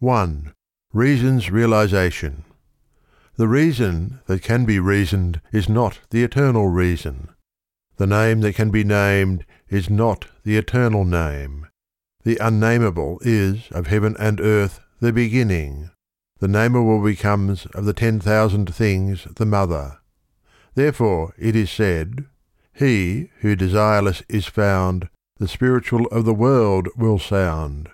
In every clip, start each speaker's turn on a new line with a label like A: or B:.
A: 1. Reason's Realisation. The reason that can be reasoned is not the eternal reason. The name that can be named is not the eternal name. The unnameable is of heaven and earth the beginning. The nameable becomes of the ten thousand things the mother. Therefore it is said, He who desireless is found, the spiritual of the world will sound.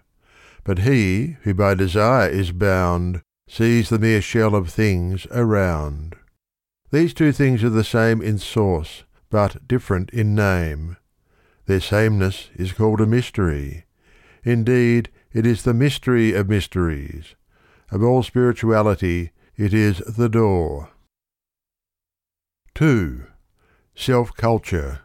A: But he who by desire is bound sees the mere shell of things around. These two things are the same in source, but different in name. Their sameness is called a mystery. Indeed, it is the mystery of mysteries. Of all spirituality, it is the door. 2. Self culture.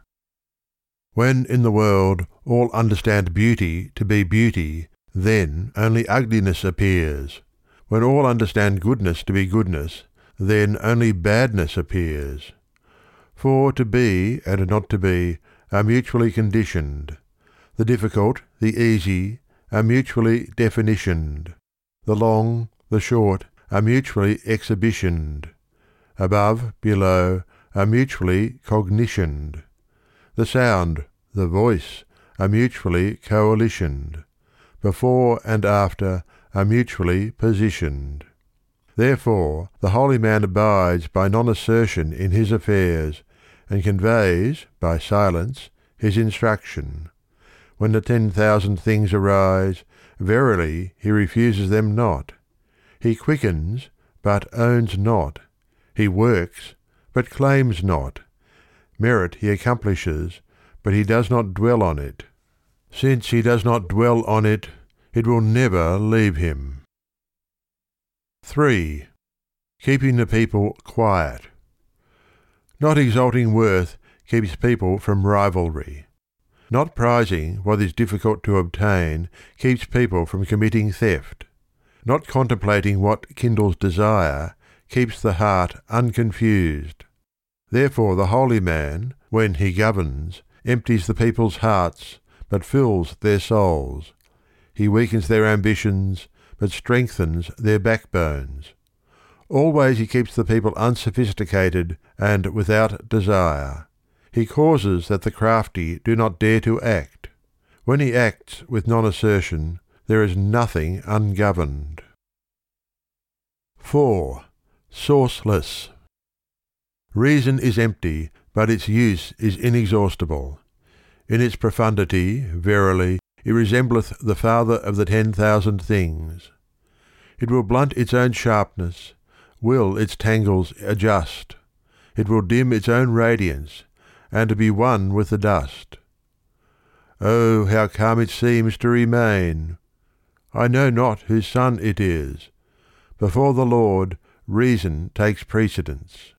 A: When in the world all understand beauty to be beauty, then only ugliness appears. When all understand goodness to be goodness, then only badness appears. For to be and not to be are mutually conditioned. The difficult, the easy, are mutually definitioned. The long, the short, are mutually exhibitioned. Above, below, are mutually cognitioned. The sound, the voice, are mutually coalitioned. Before and after are mutually positioned. Therefore the holy man abides by non assertion in his affairs, and conveys by silence his instruction. When the ten thousand things arise, verily he refuses them not. He quickens, but owns not. He works, but claims not. Merit he accomplishes, but he does not dwell on it. Since he does not dwell on it, it will never leave him. 3. Keeping the people quiet. Not exalting worth keeps people from rivalry. Not prizing what is difficult to obtain keeps people from committing theft. Not contemplating what kindles desire keeps the heart unconfused. Therefore the holy man, when he governs, empties the people's hearts, but fills their souls. He weakens their ambitions, but strengthens their backbones. Always he keeps the people unsophisticated and without desire. He causes that the crafty do not dare to act. When he acts with non assertion, there is nothing ungoverned. 4. Sourceless. Reason is empty, but its use is inexhaustible. In its profundity, verily, it resembleth the father of the ten thousand things. It will blunt its own sharpness, will its tangles adjust. It will dim its own radiance, and be one with the dust. Oh, how calm it seems to remain! I know not whose son it is. Before the Lord, reason takes precedence.